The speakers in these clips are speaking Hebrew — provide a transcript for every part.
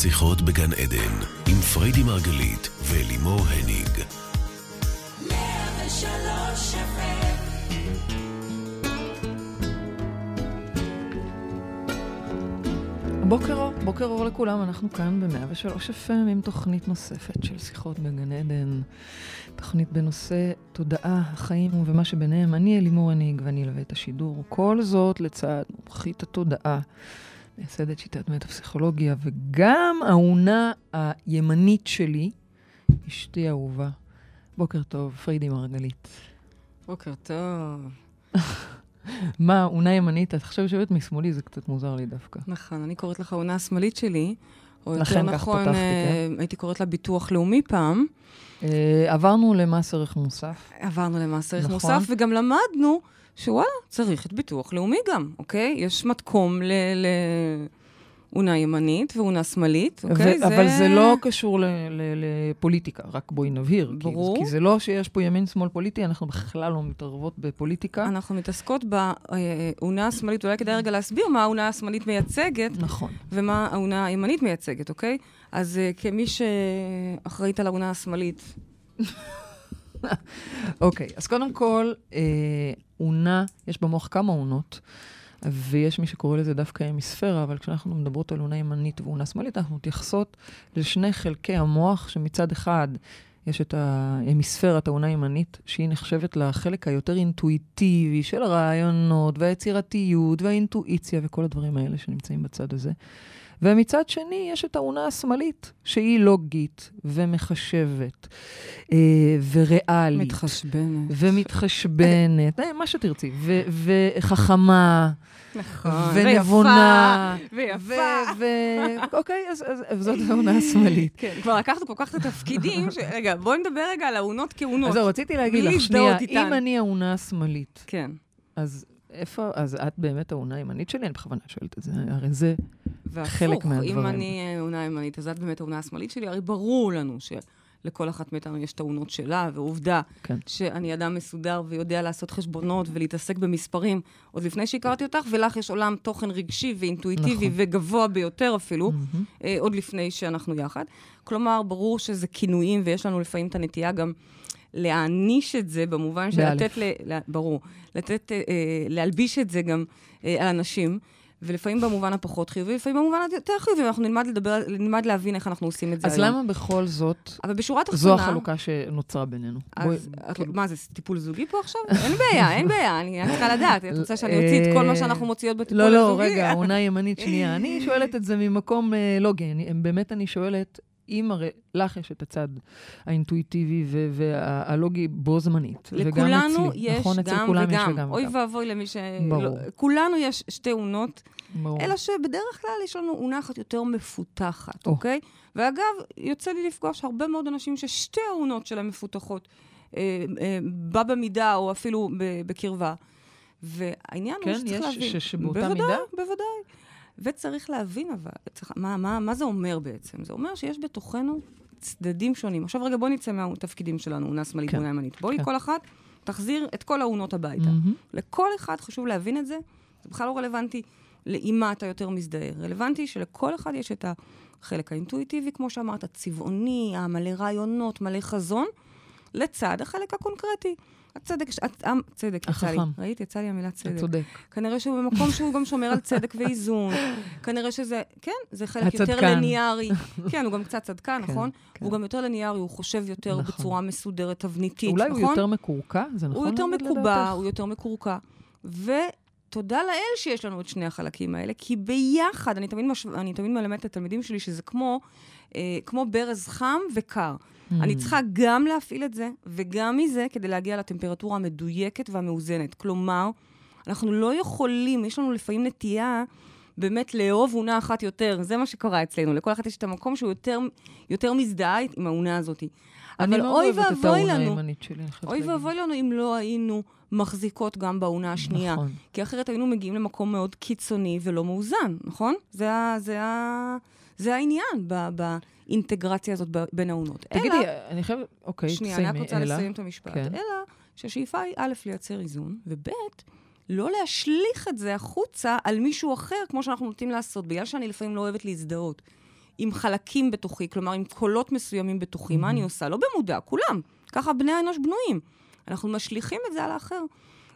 שיחות בגן עדן, עם פריידי מרגלית ולימור הניג. בוקר אור, בוקר אור לכולם, אנחנו כאן ב-103 FM עם תוכנית נוספת של שיחות בגן עדן. תוכנית בנושא תודעה, החיים ומה שביניהם. אני אלימור הניג ואני אלווה את השידור. כל זאת לצד מומחית התודעה, מייסדת שיטת מטה-פסיכולוגיה, וגם האונה הימנית שלי, אשתי האהובה. בוקר טוב, פרידי מרגלית. בוקר טוב. מה, אונה ימנית? את עכשיו יושבת משמאלי, זה קצת מוזר לי דווקא. נכון, אני קוראת לך האונה השמאלית שלי. או יותר נכון, פתחתי, אה, כן. הייתי קוראת לה ביטוח לאומי פעם. אה, עברנו למס ערך מוסף. עברנו למס ערך נכון. מוסף, וגם למדנו שוואלה, צריך את ביטוח לאומי גם, אוקיי? יש מתקום לאונה ימנית ואונה שמאלית, אוקיי? ו- אבל זה לא קשור ל- ל- לפוליטיקה, רק בואי נבהיר. כי- ברור. כי זה לא שיש פה ימין-שמאל פוליטי, אנחנו בכלל לא מתערבות בפוליטיקה. אנחנו מתעסקות באונה השמאלית, אולי כדאי רגע להסביר מה האונה השמאלית מייצגת, נכון. ומה האונה הימנית מייצגת, אוקיי? אז uh, כמי שאחראית על האונה השמאלית, אוקיי, אז קודם כל, אה, אונה, יש במוח כמה אונות, ויש מי שקורא לזה דווקא המיספירה, אבל כשאנחנו מדברות על אונה ימנית ואונה שמאלית, אנחנו מתייחסות לשני חלקי המוח, שמצד אחד יש את ההמיספירת, האונה הימנית, שהיא נחשבת לחלק היותר אינטואיטיבי של הרעיונות, והיצירתיות, והאינטואיציה, וכל הדברים האלה שנמצאים בצד הזה. ומצד שני, יש את האונה השמאלית, שהיא לוגית ומחשבת אה, וריאלית. מתחשבנת. ומתחשבנת, אה, מה שתרצי, ו- וחכמה, נכון. ונבונה. ויפה. ו- ו- אוקיי, אז, אז, אז זאת העונה השמאלית. כן, כבר לקחת כל כך את התפקידים, ש... רגע, בואי נדבר רגע על האונות כאונות. אז זהו, רציתי להגיד לך, שנייה. אם אני האונה השמאלית, כן. אז איפה, אז את באמת האונה הימנית שלי? אני בכוונה שואלת את זה, הרי זה... חלק והפוך, מהדברים. אם אני אה, אונה ימנית, אז את באמת האונה השמאלית שלי, הרי ברור לנו שלכל אחת מאיתנו יש את האונות שלה, ועובדה כן. שאני אדם מסודר ויודע לעשות חשבונות ולהתעסק במספרים עוד לפני שהכרתי אותך, ולך יש עולם תוכן רגשי ואינטואיטיבי נכון. וגבוה ביותר אפילו. אה, עוד לפני שאנחנו יחד. כלומר, ברור שזה כינויים, ויש לנו לפעמים את הנטייה גם להעניש את זה, במובן של באלף. לתת, ל, ל, ברור, לתת, אה, אה, להלביש את זה גם אה, על אנשים. ולפעמים במובן הפחות חיובי, לפעמים במובן היותר חיובי, ואנחנו נלמד לדבר, נלמד להבין איך אנחנו עושים את זה אז היום. למה בכל זאת, אבל בשורה התחתונה... זו החלוקה שנוצרה בינינו? בואי, אז את, כאילו, מה זה, טיפול זוגי פה עכשיו? אין בעיה, אין בעיה, אני צריכה לדעת. את רוצה שאני אוציא את כל מה שאנחנו מוציאות בטיפול לא, הזוגי? לא, רגע, עונה ימנית שנייה. אני שואלת את זה ממקום אה, לוגי. אני, באמת אני שואלת, אם הרי לך יש את הצד האינטואיטיבי והלוגי בו זמנית, וגם אצלי. לכולנו יש נכון, אצל גם כולם יש וגם. וגם אוי וגם. ואבוי למי ש... ברור. לא, כולנו יש שתי אונות, ברור. אלא שבדרך כלל יש לנו אונה אחת יותר מפותחת, או. אוקיי? ואגב, יוצא לי לפגוש הרבה מאוד אנשים ששתי האונות שלהם מפותחות, אה, אה, בה במידה או אפילו בקרבה. והעניין הוא כן, שצריך יש להבין. ש- שבאותה בוודאי, מידה? בוודאי. וצריך להבין אבל, צריך, מה, מה, מה זה אומר בעצם? זה אומר שיש בתוכנו צדדים שונים. עכשיו רגע, בואי נצא מהתפקידים שלנו, אונה שמאלית כן. ואונה ימנית. בואי כן. כל אחת תחזיר את כל האונות הביתה. מהמם. לכל אחד חשוב להבין את זה, זה בכלל לא רלוונטי עם מה אתה יותר מזדהה. רלוונטי שלכל אחד יש את החלק האינטואיטיבי, כמו שאמרת, הצבעוני, המלא רעיונות, מלא חזון, לצד החלק הקונקרטי. הצדק, הצ- צדק, יצא לי. ראית? יצא לי המילה אתה צדק. צודק. כנראה שהוא במקום שהוא גם שומר על צדק ואיזון. כנראה שזה, כן, זה חלק יותר הצדקן. ליניארי. כן, הוא גם קצת צדקן, כן, נכון? כן. והוא גם יותר ליניארי, הוא חושב יותר נכון. בצורה מסודרת, תבניתית, אולי נכון? הוא יותר מקורקע? זה נכון? הוא יותר מקובע? הוא יותר מקורקע. ותודה לאל שיש לנו את שני החלקים האלה, כי ביחד, אני תמיד, מש... אני תמיד מלמדת את התלמידים שלי שזה כמו, אה, כמו ברז חם וקר. Mm. אני צריכה גם להפעיל את זה, וגם מזה, כדי להגיע לטמפרטורה המדויקת והמאוזנת. כלומר, אנחנו לא יכולים, יש לנו לפעמים נטייה באמת לאהוב אונה אחת יותר. זה מה שקרה אצלנו. לכל אחת יש את המקום שהוא יותר, יותר מזדהה עם האונה הזאת. אני אבל מאוד אוי ואבוי לנו, אוי. ואבוי לנו אם לא היינו מחזיקות גם באונה השנייה. נכון. כי אחרת היינו מגיעים למקום מאוד קיצוני ולא מאוזן, נכון? זה, ה, זה, ה, זה העניין ב, באינטגרציה הזאת בין האונות. תגידי, אלא, אני חייבת... אוקיי, שנייה, אני רק תסיימי. רוצה אלא? לסיים את המשפט. כן. אלא שהשאיפה היא א', לייצר איזון, וב', לא להשליך את זה החוצה על מישהו אחר, כמו שאנחנו נוטים לעשות, בגלל שאני לפעמים לא אוהבת להזדהות עם חלקים בתוכי, כלומר, עם קולות מסוימים בתוכי. מה אני עושה? לא במודע, כולם. ככה בני האנוש בנויים. אנחנו משליכים את זה על האחר.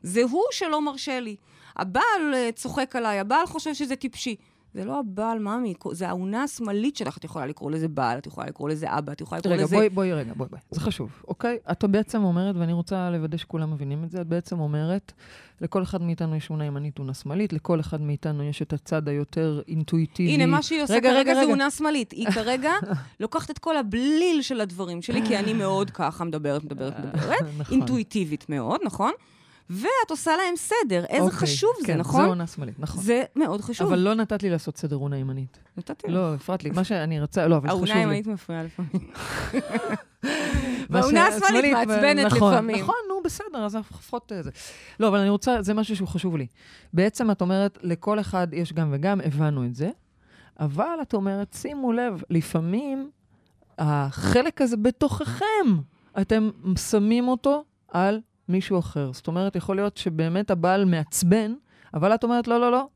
זה הוא שלא מרשה לי. הבעל אה, צוחק עליי, הבעל חושב שזה טיפשי. זה לא הבעל, ממי, זה האונה השמאלית שלך. את יכולה לקרוא לזה בעל, את יכולה לקרוא לזה אבא, את יכולה לקרוא רגע, לזה... בואי, בואי, רגע, בואי, בואי. זה חשוב, אוקיי? את בעצם אומרת, ואני רוצה לוודא שכולם מבינים את זה, את בעצם אומרת, לכל אחד מאיתנו יש אונה ימנית, אונה שמאלית, לכל אחד מאיתנו יש את הצד היותר אינטואיטיבי. הנה, מה שהיא עושה רגע, כרגע רגע, זה רגע. אונה שמאלית. היא כרגע לוקחת את כל הבליל של הדברים שלי, כי אני מאוד ככה מדברת, מדברת, מדברת, נכון. אינטואיטיבית מאוד, נכון? ואת עושה להם סדר. איזה אוקיי, חשוב זה, כן, נכון? זה עונה שמאלית, נכון. זה מאוד חשוב. אבל לא נתת לי לעשות סדר אונה ימנית. נתתי לך. לא, הפרעת לי. מה שאני רוצה, לא, אבל זה חשוב לי. האונה הימנית מפריעה לפעמים. ש- השמאלית מעצבנת נכון, לפעמים. נכון, נו, בסדר, אז לפחות אה, זה. לא, אבל אני רוצה, זה משהו שהוא חשוב לי. בעצם את אומרת, לכל אחד יש גם וגם, הבנו את זה, אבל את אומרת, שימו לב, לפעמים החלק הזה בתוככם, אתם שמים אותו על מישהו אחר. זאת אומרת, יכול להיות שבאמת הבעל מעצבן, אבל את אומרת, לא, לא, לא,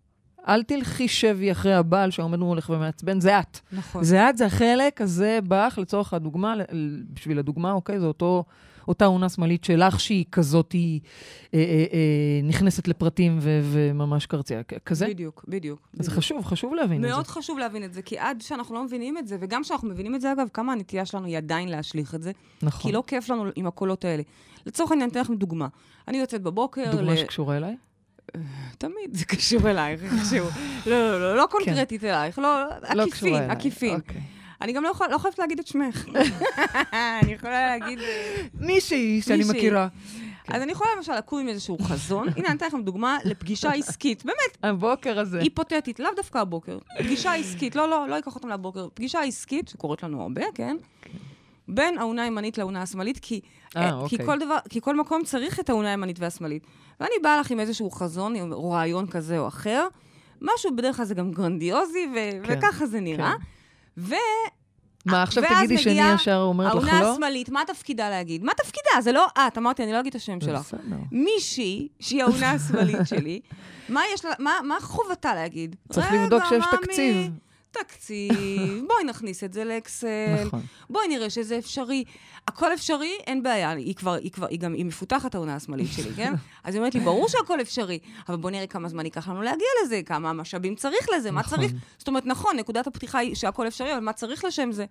אל תלכי שבי אחרי הבעל שעומד מולך ומעצבן, זה את. נכון. זה את, זה החלק הזה בך, לצורך הדוגמה, בשביל הדוגמה, אוקיי? זה אותו, אותה אונה שמאלית שלך, שהיא כזאת, היא אה, אה, אה, נכנסת לפרטים ו- וממש קרצייה, כזה. בדיוק, בדיוק. זה בדיוק. חשוב, חשוב להבין את מאוד זה. חשוב להבין את זה, כי עד שאנחנו לא מבינים את זה, וגם כשאנחנו מבינים את זה, אגב, כמה הנטייה שלנו היא עדיין להשליך את זה, נכון. כי לא כיף לנו עם הקולות האלה. לצורך העניין, אני אתן לכם דוגמה. אני יוצאת בבוקר... דוגמה ל- שקשורה אליי? תמיד זה קשור אלייך, איכשהו. לא, לא, לא, לא קונקרטית אלייך, לא, כן. לא עקיפין, אליי. עקיפין. אני גם לא לא חייבת להגיד את שמך. אני יכולה להגיד... אה, מישהי שאני מישהי. מכירה. אז אני יכולה למשל לקום עם איזשהו חזון. הנה, אני אתן לכם דוגמה לפגישה עסקית. באמת, הבוקר הזה. היפותטית, לאו דווקא הבוקר. פגישה עסקית, לא, לא, לא אקח אותם לבוקר. פגישה עסקית, שקורית לנו הרבה, כן? בין האונה הימנית לאונה השמאלית, כי, אה, אה, אוקיי. כי, כל דבר, כי כל מקום צריך את האונה הימנית והשמאלית. ואני באה לך עם איזשהו חזון או רעיון כזה או אחר, משהו בדרך כלל זה גם גרנדיוזי, ו- כן, וככה זה נראה. ו... מה, עכשיו תגידי שאני ישר אומרת לך לא? השמאלית, מה תפקידה להגיד? מה תפקידה? זה לא את, אמרתי, אני לא אגיד את השם שלך. מישהי, שהיא האונה השמאלית שלי, מה יש לה, מה, מה חובתה להגיד? צריך לבדוק שיש תקציב. תקציב, בואי נכניס את זה לאקסל, נכון. בואי נראה שזה אפשרי. הכל אפשרי, אין בעיה, היא כבר, היא כבר, היא גם, היא מפותחת העונה השמאלית שלי, כן? אז היא אומרת לי, ברור שהכל אפשרי, אבל בואי נראה כמה זמן ייקח לנו להגיע לזה, כמה משאבים צריך לזה, מה נכון. צריך. זאת אומרת, נכון, נקודת הפתיחה היא שהכל אפשרי, אבל מה צריך לשם זה?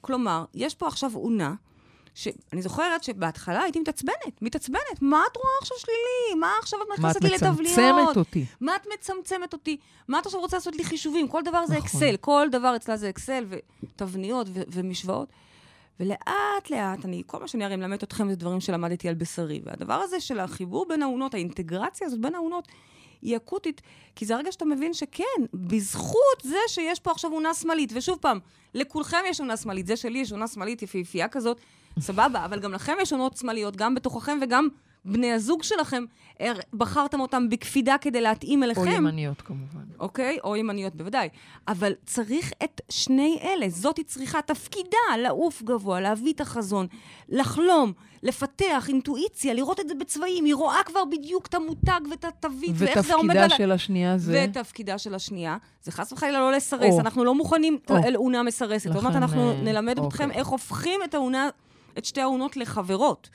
כלומר, יש פה עכשיו אונה, שאני זוכרת שבהתחלה הייתי מתעצבנת, מתעצבנת. מה את רואה עכשיו שלילי? מה עכשיו את מה את נכנסת לי לתבליות? מצמצמת אותי? מה את מצמצמת אותי? מה את עכשיו רוצה לעשות לי חישובים? כל דבר זה נכון. אקסל, כל דבר אצלה זה אקסל ותבניות ו- ומשוואות. ולאט לאט, אני, כל מה שאני הרי מלמדת אתכם זה דברים שלמדתי על בשרי. והדבר הזה של החיבור בין האונות, האינטגרציה הזאת בין האונות, היא אקוטית, כי זה הרגע שאתה מבין שכן, בזכות זה שיש פה עכשיו אונה שמאלית, ושוב פעם, לכולכם יש אונה שמאלית, זה שלי יש אונה שמאלית יפהפייה כזאת, סבבה, אבל גם לכם יש אונות שמאליות, גם בתוככם וגם בני הזוג שלכם, בחרתם אותם בקפידה כדי להתאים אליכם. או ימניות כמובן. אוקיי? או ימניות בוודאי. אבל צריך את שני אלה. זאת היא צריכה תפקידה, לעוף גבוה, להביא את החזון, לחלום, לפתח אינטואיציה, לראות את זה בצבעים. היא רואה כבר בדיוק את המותג ואת התווית, ואיך זה עומד על... ותפקידה של השנייה זה... ותפקידה של השנייה, זה חס וחלילה לא לסרס, או. אנחנו לא מוכנים או. אל אונה מסרסת. עוד מעט לכן, אנחנו אה, נלמד אוקיי. אתכם איך הופכים את האונה, את שתי האונות לחברות.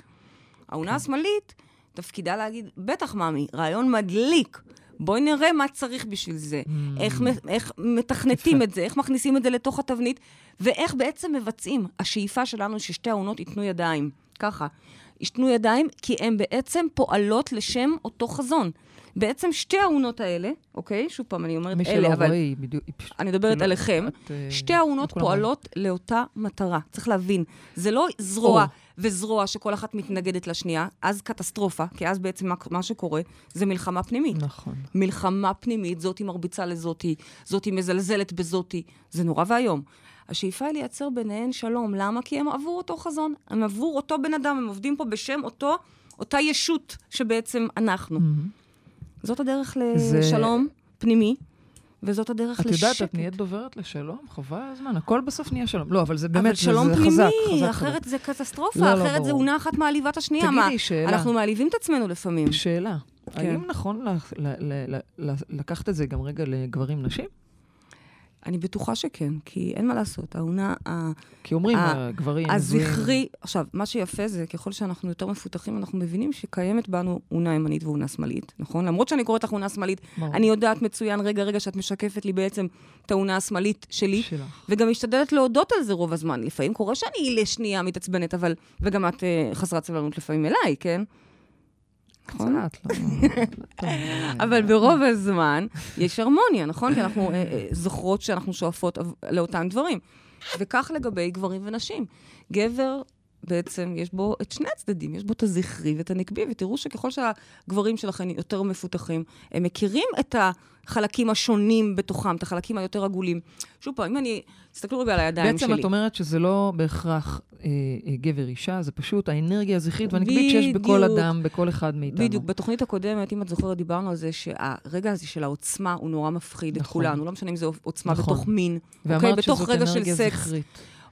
האונה השמאלית, תפקידה להגיד, בטח, ממי, רעיון מדליק. בואי נראה מה צריך בשביל זה. איך, מ- איך מתכנתים. את זה, איך מכניסים את זה לתוך התבנית, ואיך בעצם מבצעים. השאיפה שלנו ששתי האונות ייתנו ידיים. ככה. ייתנו ידיים, כי הן בעצם פועלות לשם אותו חזון. בעצם שתי האונות האלה, אוקיי? שוב פעם, אני אומרת מי אלה, שלא אבל... רואה, היא בדיוק... היא פשוט- אני מדברת כאילו, עליכם. את, אה, שתי האונות לא. פועלות לאותה מטרה. צריך להבין, זה לא זרוע או. וזרוע שכל אחת מתנגדת לשנייה, אז קטסטרופה, כי אז בעצם מה, מה שקורה זה מלחמה פנימית. נכון. מלחמה פנימית, זאתי מרביצה לזאתי, זאתי מזלזלת בזאתי. זה נורא ואיום. השאיפה היא לייצר ביניהן שלום. למה? כי הם עבור אותו חזון. הם עבור אותו בן אדם, הם עובדים פה בשם אותו, אותה ישות שבעצם אנחנו. זאת הדרך זה- לשלום פנימי, וזאת הדרך את לשקט. יודעת, את נהיית דוברת לשלום, חבל הזמן, הכל בסוף נהיה שלום. לא, אבל זה באמת, אבל זה שלום זה פנימי, חזק, חזק, אחרת חזק. זה קטסטרופה, לא, לא, אחרת זה ברור. אונה אחת מעליבה את השנייה. תגידי, מה, שאלה. אנחנו מעליבים את עצמנו לפעמים. שאלה, כן. האם נכון לקחת את זה גם רגע לגברים-נשים? אני בטוחה שכן, כי אין מה לעשות, האונה... כי אומרים, הגברים... הזכרי... עכשיו, מה שיפה זה, ככל שאנחנו יותר מפותחים, אנחנו מבינים שקיימת בנו אונה ימנית ואונה שמאלית, נכון? למרות שאני קוראת לך אונה שמאלית, אני יודעת מצוין, רגע, רגע, שאת משקפת לי בעצם את האונה השמאלית שלי, שלך. וגם משתדלת להודות על זה רוב הזמן. לפעמים קורה שאני לשנייה מתעצבנת, אבל... וגם את uh, חסרת סבלנות לפעמים אליי, כן? נכון? קצת, לא... אבל ברוב הזמן יש הרמוניה, נכון? כי אנחנו אה, אה, זוכרות שאנחנו שואפות לאותם דברים. וכך לגבי גברים ונשים. גבר, בעצם, יש בו את שני הצדדים, יש בו את הזכרי ואת הנקבי, ותראו שככל שהגברים שלכם יותר מפותחים, הם מכירים את החלקים השונים בתוכם, את החלקים היותר עגולים. שוב פעם, אם אני... תסתכלו רגע על הידיים בעצם שלי. בעצם את אומרת שזה לא בהכרח אה, אה, גבר-אישה, זה פשוט האנרגיה הזכרית והנקבית שיש בכל אדם, בכל אחד מאיתנו. בדיוק. בתוכנית הקודמת, אם את זוכרת, דיברנו על זה שהרגע הזה של העוצמה הוא נורא מפחיד נכון. את כולנו. לא משנה אם זו עוצמה נכון. בתוך מין, ואמרת אוקיי? בתוך רגע אנרגיה של סקס. זכרית.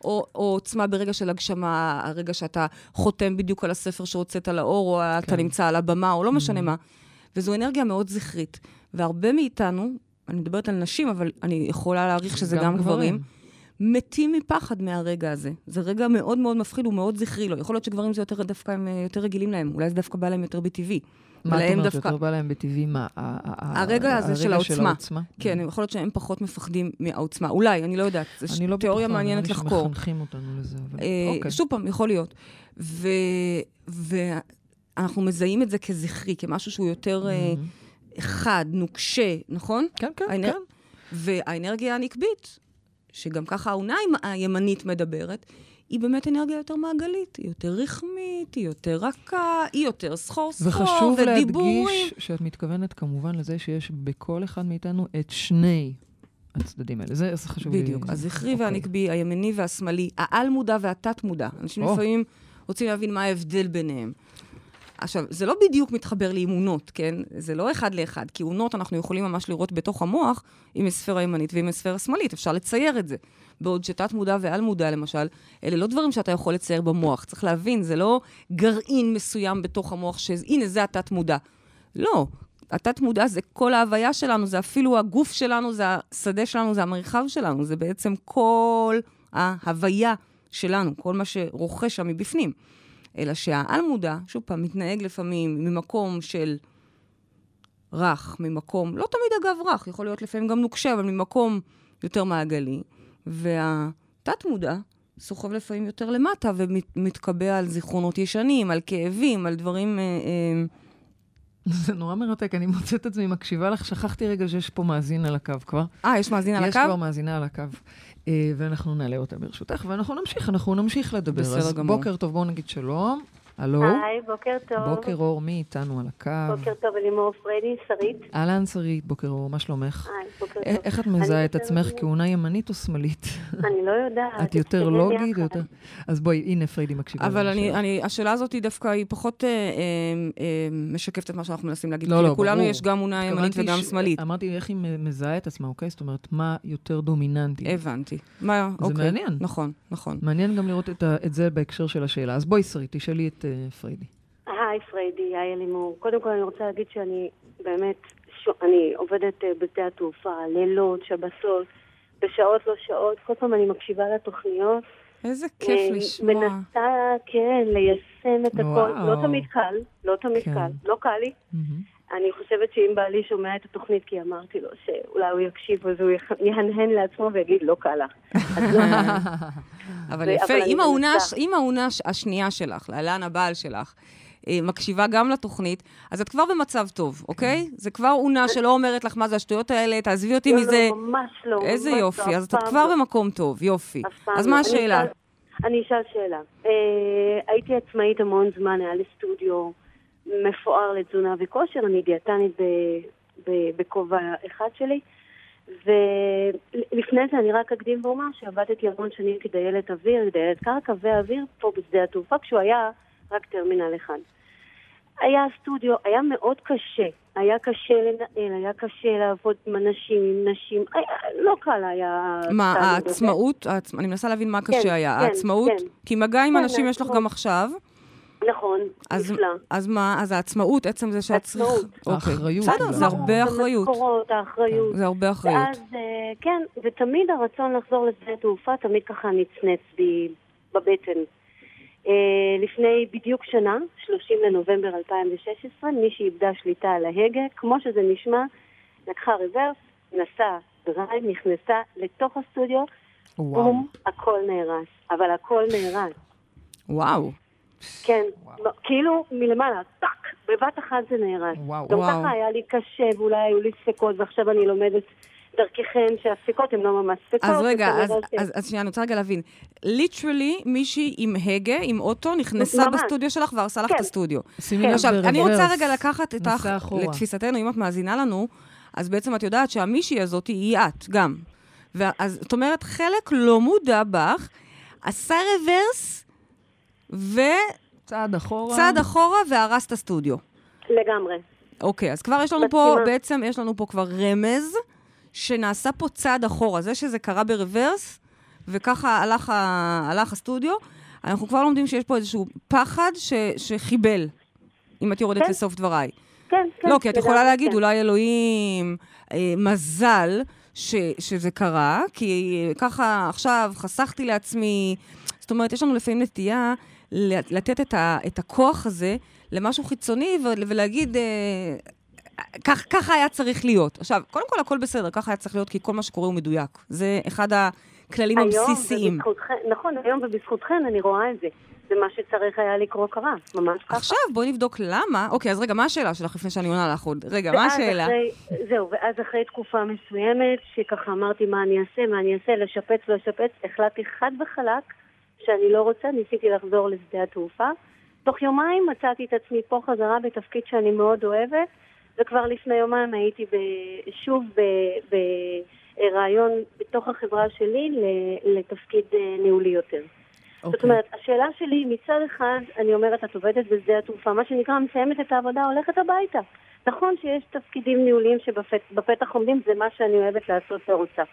או, או עוצמה ברגע של הגשמה, הרגע שאתה חותם בדיוק על הספר שהוצאת לאור, או כן. אתה נמצא על הבמה, או לא משנה mm. מה. וזו אנרגיה מאוד זכרית. והרבה מאיתנו, אני מדברת על נשים, אבל אני יכולה להעריך שזה גם, גם גברים, מתים מפחד מהרגע הזה. זה רגע מאוד מאוד מפחיד, הוא מאוד זכרי לו. יכול להיות שגברים זה יותר דווקא, הם אה, יותר רגילים להם, אולי זה דווקא בא להם יותר בטבעי. מה את אומרת, דווקא... יותר בא להם בטבעי? מה? הרגע הזה של העוצמה. של העוצמה. כן, יכול להיות שהם פחות מפחדים מהעוצמה. אולי, אני לא יודעת. זו לא תיאוריה מעניינת לחקור. אני לא בטוחה, לי שמחנכים אותנו לזה, אבל אה, אוקיי. שוב פעם, יכול להיות. ו... ואנחנו מזהים את זה כזכרי, כמשהו שהוא יותר אה, חד, נוקשה, נכון? כן, כן, האנר... כן. והאנרגיה הנקבית, שגם ככה העונה הימנית מדברת, היא באמת אנרגיה יותר מעגלית, היא יותר רחמית, היא יותר רכה, היא יותר סחור סחור וחשוב ודיבורים. להדגיש שאת מתכוונת כמובן לזה שיש בכל אחד מאיתנו את שני הצדדים האלה. זה, זה חשוב בדיוק. לי. בדיוק. הזכרי אוקיי. והנקבי, הימני והשמאלי, העל-מודע והתת-מודע. אנשים או. לפעמים רוצים להבין מה ההבדל ביניהם. עכשיו, זה לא בדיוק מתחבר לאימונות, כן? זה לא אחד לאחד, כי אימונות אנחנו יכולים ממש לראות בתוך המוח עם הספירה הימנית ועם הספירה השמאלית, אפשר לצייר את זה. בעוד שתת מודע ועל מודע, למשל, אלה לא דברים שאתה יכול לצייר במוח. צריך להבין, זה לא גרעין מסוים בתוך המוח, שהנה, זה התת מודע. לא. התת מודע זה כל ההוויה שלנו, זה אפילו הגוף שלנו, זה השדה שלנו, זה המרחב שלנו, זה בעצם כל ההוויה שלנו, כל מה שרוכש שם מבפנים. אלא שהעל-מודע, שוב פעם, מתנהג לפעמים ממקום של רך, ממקום, לא תמיד אגב רך, יכול להיות לפעמים גם נוקשה, אבל ממקום יותר מעגלי, והתת-מודע סוחב לפעמים יותר למטה ומתקבע על זיכרונות ישנים, על כאבים, על דברים... אה, אה, זה נורא מרתק, אני מוצאת את עצמי מקשיבה לך, שכחתי רגע שיש פה מאזין על הקו כבר. אה, יש מאזין על הקו? יש כבר מאזינה על הקו. אה, ואנחנו נעלה אותה ברשותך, ואנחנו נמשיך, אנחנו נמשיך לדבר. בסדר גמור. אז בוקר טוב, בואו נגיד שלום. הלו? היי, בוקר טוב. בוקר אור, מי איתנו על הקו? בוקר טוב, אלימור פריידי, שרית. אהלן, שרית, בוקר אור, מה שלומך? היי, בוקר א- טוב. איך את מזהה את עצמך. כהונה ימנית או שמאלית? אני לא יודעת. את יותר לוגית? יותר... אז בואי, הנה פריידי מקשיבה. אבל אני, השאלה הזאת היא דווקא, היא פחות אה, אה, אה, משקפת את מה שאנחנו מנסים להגיד. לא, לא, לכולנו ברור. יש גם אונה ימנית וגם שמאלית. אמרתי איך היא מזהה את עצמה, אוקיי? זאת אומרת, מה יותר דומיננטי. הבנתי. מה, זה אוקיי. מעניין. נכון, נכון. מעניין גם לראות את, ה- את זה בהקשר של השאלה. אז בואי, שרית, תשאלי את uh, פריידי. היי, פריידי, היי, אלימור. קודם כל אני רוצה להגיד שאני באמת, ש... אני עובדת אה, בשדה התעופה, לילות, שבתות, בשעות לא שעות. כל פעם אני מקשיבה לתוכניות. איזה כיף אה, לשמוע. מנסה, כן, ליישם את הכל. וואו. לא תמיד קל, לא תמיד כן. קל. לא קל לי. אני חושבת שאם בעלי שומע את התוכנית, כי אמרתי לו שאולי הוא יקשיב, אז הוא יהנהן לעצמו ויגיד, לא קל לך. לא. אבל יפה, אם העונה, השנייה שלך, להלן הבעל שלך, אה, מקשיבה גם לתוכנית, אז את כבר במצב טוב, אוקיי? זה כבר עונה שלא אומרת לך מה זה השטויות האלה, תעזבי אותי לא, מזה. לא, ממש לא. איזה לא, יופי, אז את כבר לא. במקום טוב, יופי. אז לא. מה השאלה? אני אשאל שאלה. אה, הייתי עצמאית המון זמן, היה לי סטודיו מפואר לתזונה וכושר, אני דיאטנית בכובע אחד שלי. ולפני זה אני רק אקדים ואומר שעבדתי המון שנים כדיילת אוויר, דיילת קרקע ואוויר פה בשדה התעופה, כשהוא היה רק טרמינל אחד. היה סטודיו, היה מאוד קשה. היה קשה לנהל, היה קשה לעבוד עם אנשים, עם נשים. היה, לא קל היה... מה. העצמאות, העצ- אני מנסה להבין מה כן, קשה היה. כן, העצמאות, כן. כי מגע עם כן, אנשים יש לך העצמאות. גם עכשיו, נכון, אז- נפלא. אז מה, אז העצמאות, עצם זה שאת צריכה... עצמאות. אוקיי. האחריות. בסדר. זה הרבה אחריות. המשכורות, האחריות. זה הרבה אחריות. ואז אה, כן, ותמיד הרצון לחזור לשדה התעופה תמיד ככה נצנץ בי בבטן. Uh, לפני בדיוק שנה, 30 לנובמבר 2016, מישהי איבדה שליטה על ההגה, כמו שזה נשמע, לקחה רוורס, נסעה דרייב, נכנסה לתוך הסטודיו, וואו. בום, הכל נהרס. אבל הכל נהרס. וואו. כן, לא, כאילו מלמעלה, טאק, בבת אחת זה נהרס. וואו. גם וואו. ככה היה לי קשה, ואולי היו לי ספקות, ועכשיו אני לומדת דרככם שהספקות הן לא ממש ספקות. אז רגע, אז, ש- אז, אז שנייה, אני רוצה רגע להבין. literally, מישהי עם הגה, עם אוטו, נכנסה ממש. בסטודיו שלך והרסה לך כן. את הסטודיו. שימי כן. עכשיו, אני רוצה. רגע לקחת אותך. לתפיסתנו, אם את מאזינה לנו, אז בעצם את יודעת שהמישהי הזאת היא את גם. ואז, זאת אומרת, חלק לא מודע בך, עשה רוורס וצעד צעד אחורה. אחורה והרס את הסטודיו. לגמרי. אוקיי, אז כבר יש לנו פה, מסכימה. בעצם יש לנו פה כבר רמז שנעשה פה צעד אחורה. זה שזה קרה ברוורס, וככה הלך, ה... הלך הסטודיו, אנחנו כבר לומדים שיש פה איזשהו פחד ש... שחיבל, אם את יורדת כן. לסוף דבריי. כן, כן. לא, כי את יכולה לגמרי, להגיד, כן. אולי אלוהים, אה, מזל ש, שזה קרה, כי ככה עכשיו חסכתי לעצמי. זאת אומרת, יש לנו לפעמים נטייה לתת את, ה, את הכוח הזה למשהו חיצוני ולהגיד, אה, כך, ככה היה צריך להיות. עכשיו, קודם כל, הכל בסדר, ככה היה צריך להיות, כי כל מה שקורה הוא מדויק. זה אחד הכללים היום, הבסיסיים. ובזכותכם, נכון, היום ובזכותכם אני רואה את זה. זה מה שצריך היה לקרות קרה, ממש ככה. עכשיו, בואי נבדוק למה. אוקיי, אז רגע, מה השאלה שלך לפני שאני עונה לך עוד? רגע, מה השאלה? אחרי, זהו, ואז אחרי תקופה מסוימת, שככה אמרתי מה אני אעשה, מה אני אעשה, לשפץ, לא לשפץ, החלטתי חד וחלק שאני לא רוצה, ניסיתי לחזור לשדה התעופה. תוך יומיים מצאתי את עצמי פה חזרה בתפקיד שאני מאוד אוהבת, וכבר לפני יומיים הייתי ב, שוב ברעיון בתוך החברה שלי לתפקיד אה, ניהולי יותר. זאת אוקיי. אומרת, השאלה שלי, מצד אחד, אני אומרת, את עובדת בשדה התעופה, מה שנקרא, מסיימת את העבודה, הולכת הביתה. נכון שיש תפקידים ניהוליים שבפתח עומדים, זה מה שאני אוהבת לעשות ורוצה.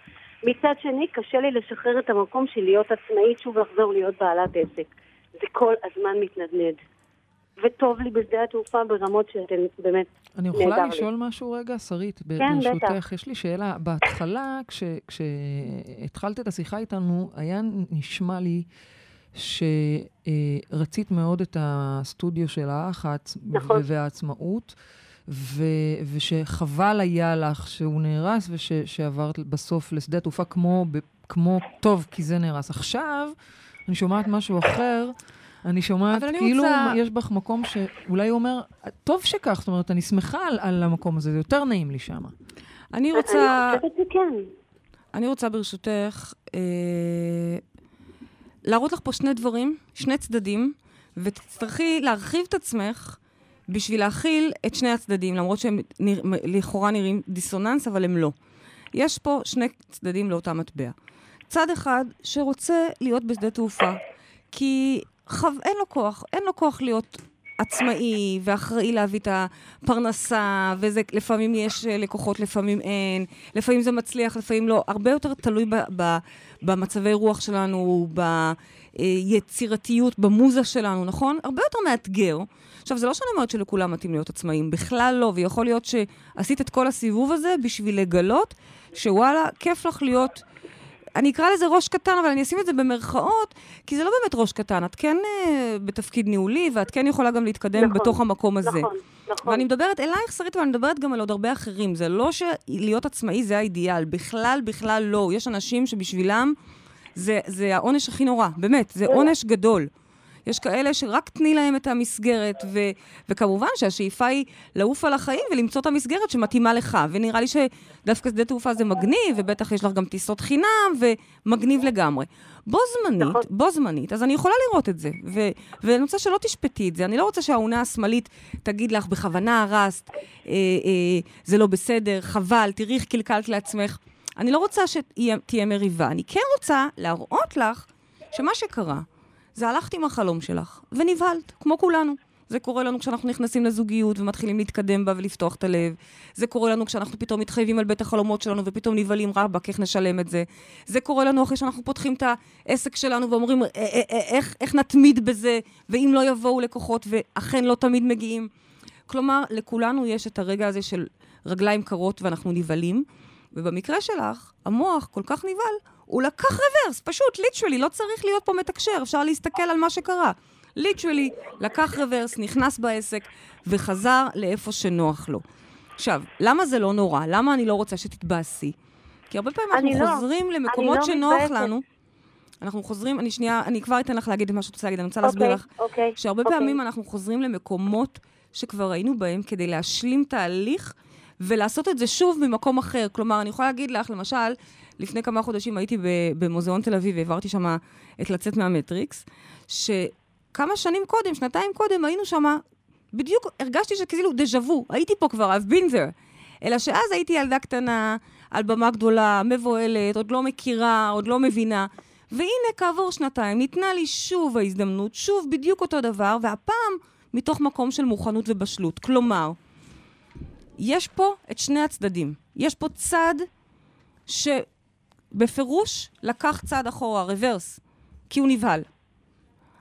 מצד שני, קשה לי לשחרר את המקום של להיות עצמאית, שוב לחזור להיות בעלת עסק. זה כל הזמן מתנדנד. וטוב לי בשדה התעופה ברמות שאתם באמת... אני יכולה לי. לשאול משהו רגע, שרית? כן, ברשותך, בטח. יש לי שאלה. בהתחלה, כש- כשהתחלת את השיחה איתנו, היה נשמע לי שרצית מאוד את הסטודיו של האח העצ- נכון. והעצמאות, ו- ושחבל היה לך שהוא נהרס ושעברת בסוף לשדה התעופה כמו, ב- כמו, טוב, כי זה נהרס. עכשיו, אני שומעת משהו אחר. אני שומעת אני כאילו רוצה- יש בך מקום שאולי הוא אומר, טוב שכך, זאת אומרת, אני שמחה על, על המקום הזה, זה יותר נעים לי שם. אני רוצה... אני חושבת שכן. אני רוצה ברשותך אה, להראות לך פה שני דברים, שני צדדים, ותצטרכי להרחיב את עצמך בשביל להכיל את שני הצדדים, למרות שהם נרא, לכאורה נראים דיסוננס, אבל הם לא. יש פה שני צדדים לאותה מטבע. צד אחד שרוצה להיות בשדה תעופה, כי חו... אין לו כוח, אין לו כוח להיות עצמאי ואחראי להביא את הפרנסה, ולפעמים יש אה, לקוחות, לפעמים אין, לפעמים זה מצליח, לפעמים לא. הרבה יותר תלוי ב, ב, במצבי רוח שלנו, ביצירתיות, במוזה שלנו, נכון? הרבה יותר מאתגר. עכשיו, זה לא שאני אומרת שלכולם מתאים להיות עצמאים, בכלל לא, ויכול להיות שעשית את כל הסיבוב הזה בשביל לגלות שוואלה, כיף לך להיות... אני אקרא לזה ראש קטן, אבל אני אשים את זה במרכאות, כי זה לא באמת ראש קטן. את כן uh, בתפקיד ניהולי, ואת כן יכולה גם להתקדם נכון, בתוך המקום הזה. נכון, נכון. ואני מדברת אלייך, שרית, ואני מדברת גם על עוד הרבה אחרים. זה לא שלהיות עצמאי זה האידיאל, בכלל, בכלל לא. יש אנשים שבשבילם זה, זה העונש הכי נורא, באמת, זה עונש גדול. יש כאלה שרק תני להם את המסגרת, ו, וכמובן שהשאיפה היא לעוף על החיים ולמצוא את המסגרת שמתאימה לך. ונראה לי שדווקא שדה תעופה זה מגניב, ובטח יש לך גם טיסות חינם, ומגניב לגמרי. בו זמנית, נכון. בו זמנית, אז אני יכולה לראות את זה. ו- ואני רוצה שלא תשפטי את זה. אני לא רוצה שהאונה השמאלית תגיד לך, בכוונה הרסת, אה, אה, זה לא בסדר, חבל, תראי איך קלקלת לעצמך. אני לא רוצה שתהיה מריבה. אני כן רוצה להראות לך שמה שקרה, זה הלכת עם החלום שלך, ונבהלת, כמו כולנו. זה קורה לנו כשאנחנו נכנסים לזוגיות ומתחילים להתקדם בה ולפתוח את הלב. זה קורה לנו כשאנחנו פתאום מתחייבים על בית החלומות שלנו ופתאום נבהלים רבאק, איך נשלם את זה. זה קורה לנו אחרי שאנחנו פותחים את העסק שלנו ואומרים, "אה, אה, אה, איך, איך נתמיד בזה, ואם לא יבואו לקוחות, ואכן לא תמיד מגיעים. כלומר, לכולנו יש את הרגע הזה של רגליים קרות ואנחנו נבהלים, ובמקרה שלך, המוח כל כך נבהל, הוא לקח רוורס, פשוט, literally, לא צריך להיות פה מתקשר, אפשר להסתכל על מה שקרה. ליטרלי, לקח רוורס, נכנס בעסק, וחזר לאיפה שנוח לו. עכשיו, למה זה לא נורא? למה אני לא רוצה שתתבאסי? כי הרבה פעמים אנחנו לא. חוזרים למקומות לא שנוח מתבאסת. לנו. אנחנו חוזרים, אני שנייה, אני כבר אתן לך להגיד את מה שאת רוצה להגיד, אני רוצה להסביר לך. אוקיי, שהרבה אוקיי. פעמים אנחנו חוזרים למקומות שכבר היינו בהם כדי להשלים תהליך ולעשות את זה שוב ממקום אחר. כלומר, אני יכולה להגיד לך, למשל, לפני כמה חודשים הייתי במוזיאון תל אביב והעברתי שם את לצאת מהמטריקס, שכמה שנים קודם, שנתיים קודם, היינו שם, בדיוק הרגשתי שכאילו דז'ה וו, הייתי פה כבר, I've been there. אלא שאז הייתי ילדה קטנה, על במה גדולה, מבוהלת, עוד לא מכירה, עוד לא מבינה. והנה, כעבור שנתיים, ניתנה לי שוב ההזדמנות, שוב בדיוק אותו דבר, והפעם מתוך מקום של מוכנות ובשלות. כלומר, יש פה את שני הצדדים. יש פה צד שבפירוש לקח צעד אחורה, רוורס, כי הוא נבהל.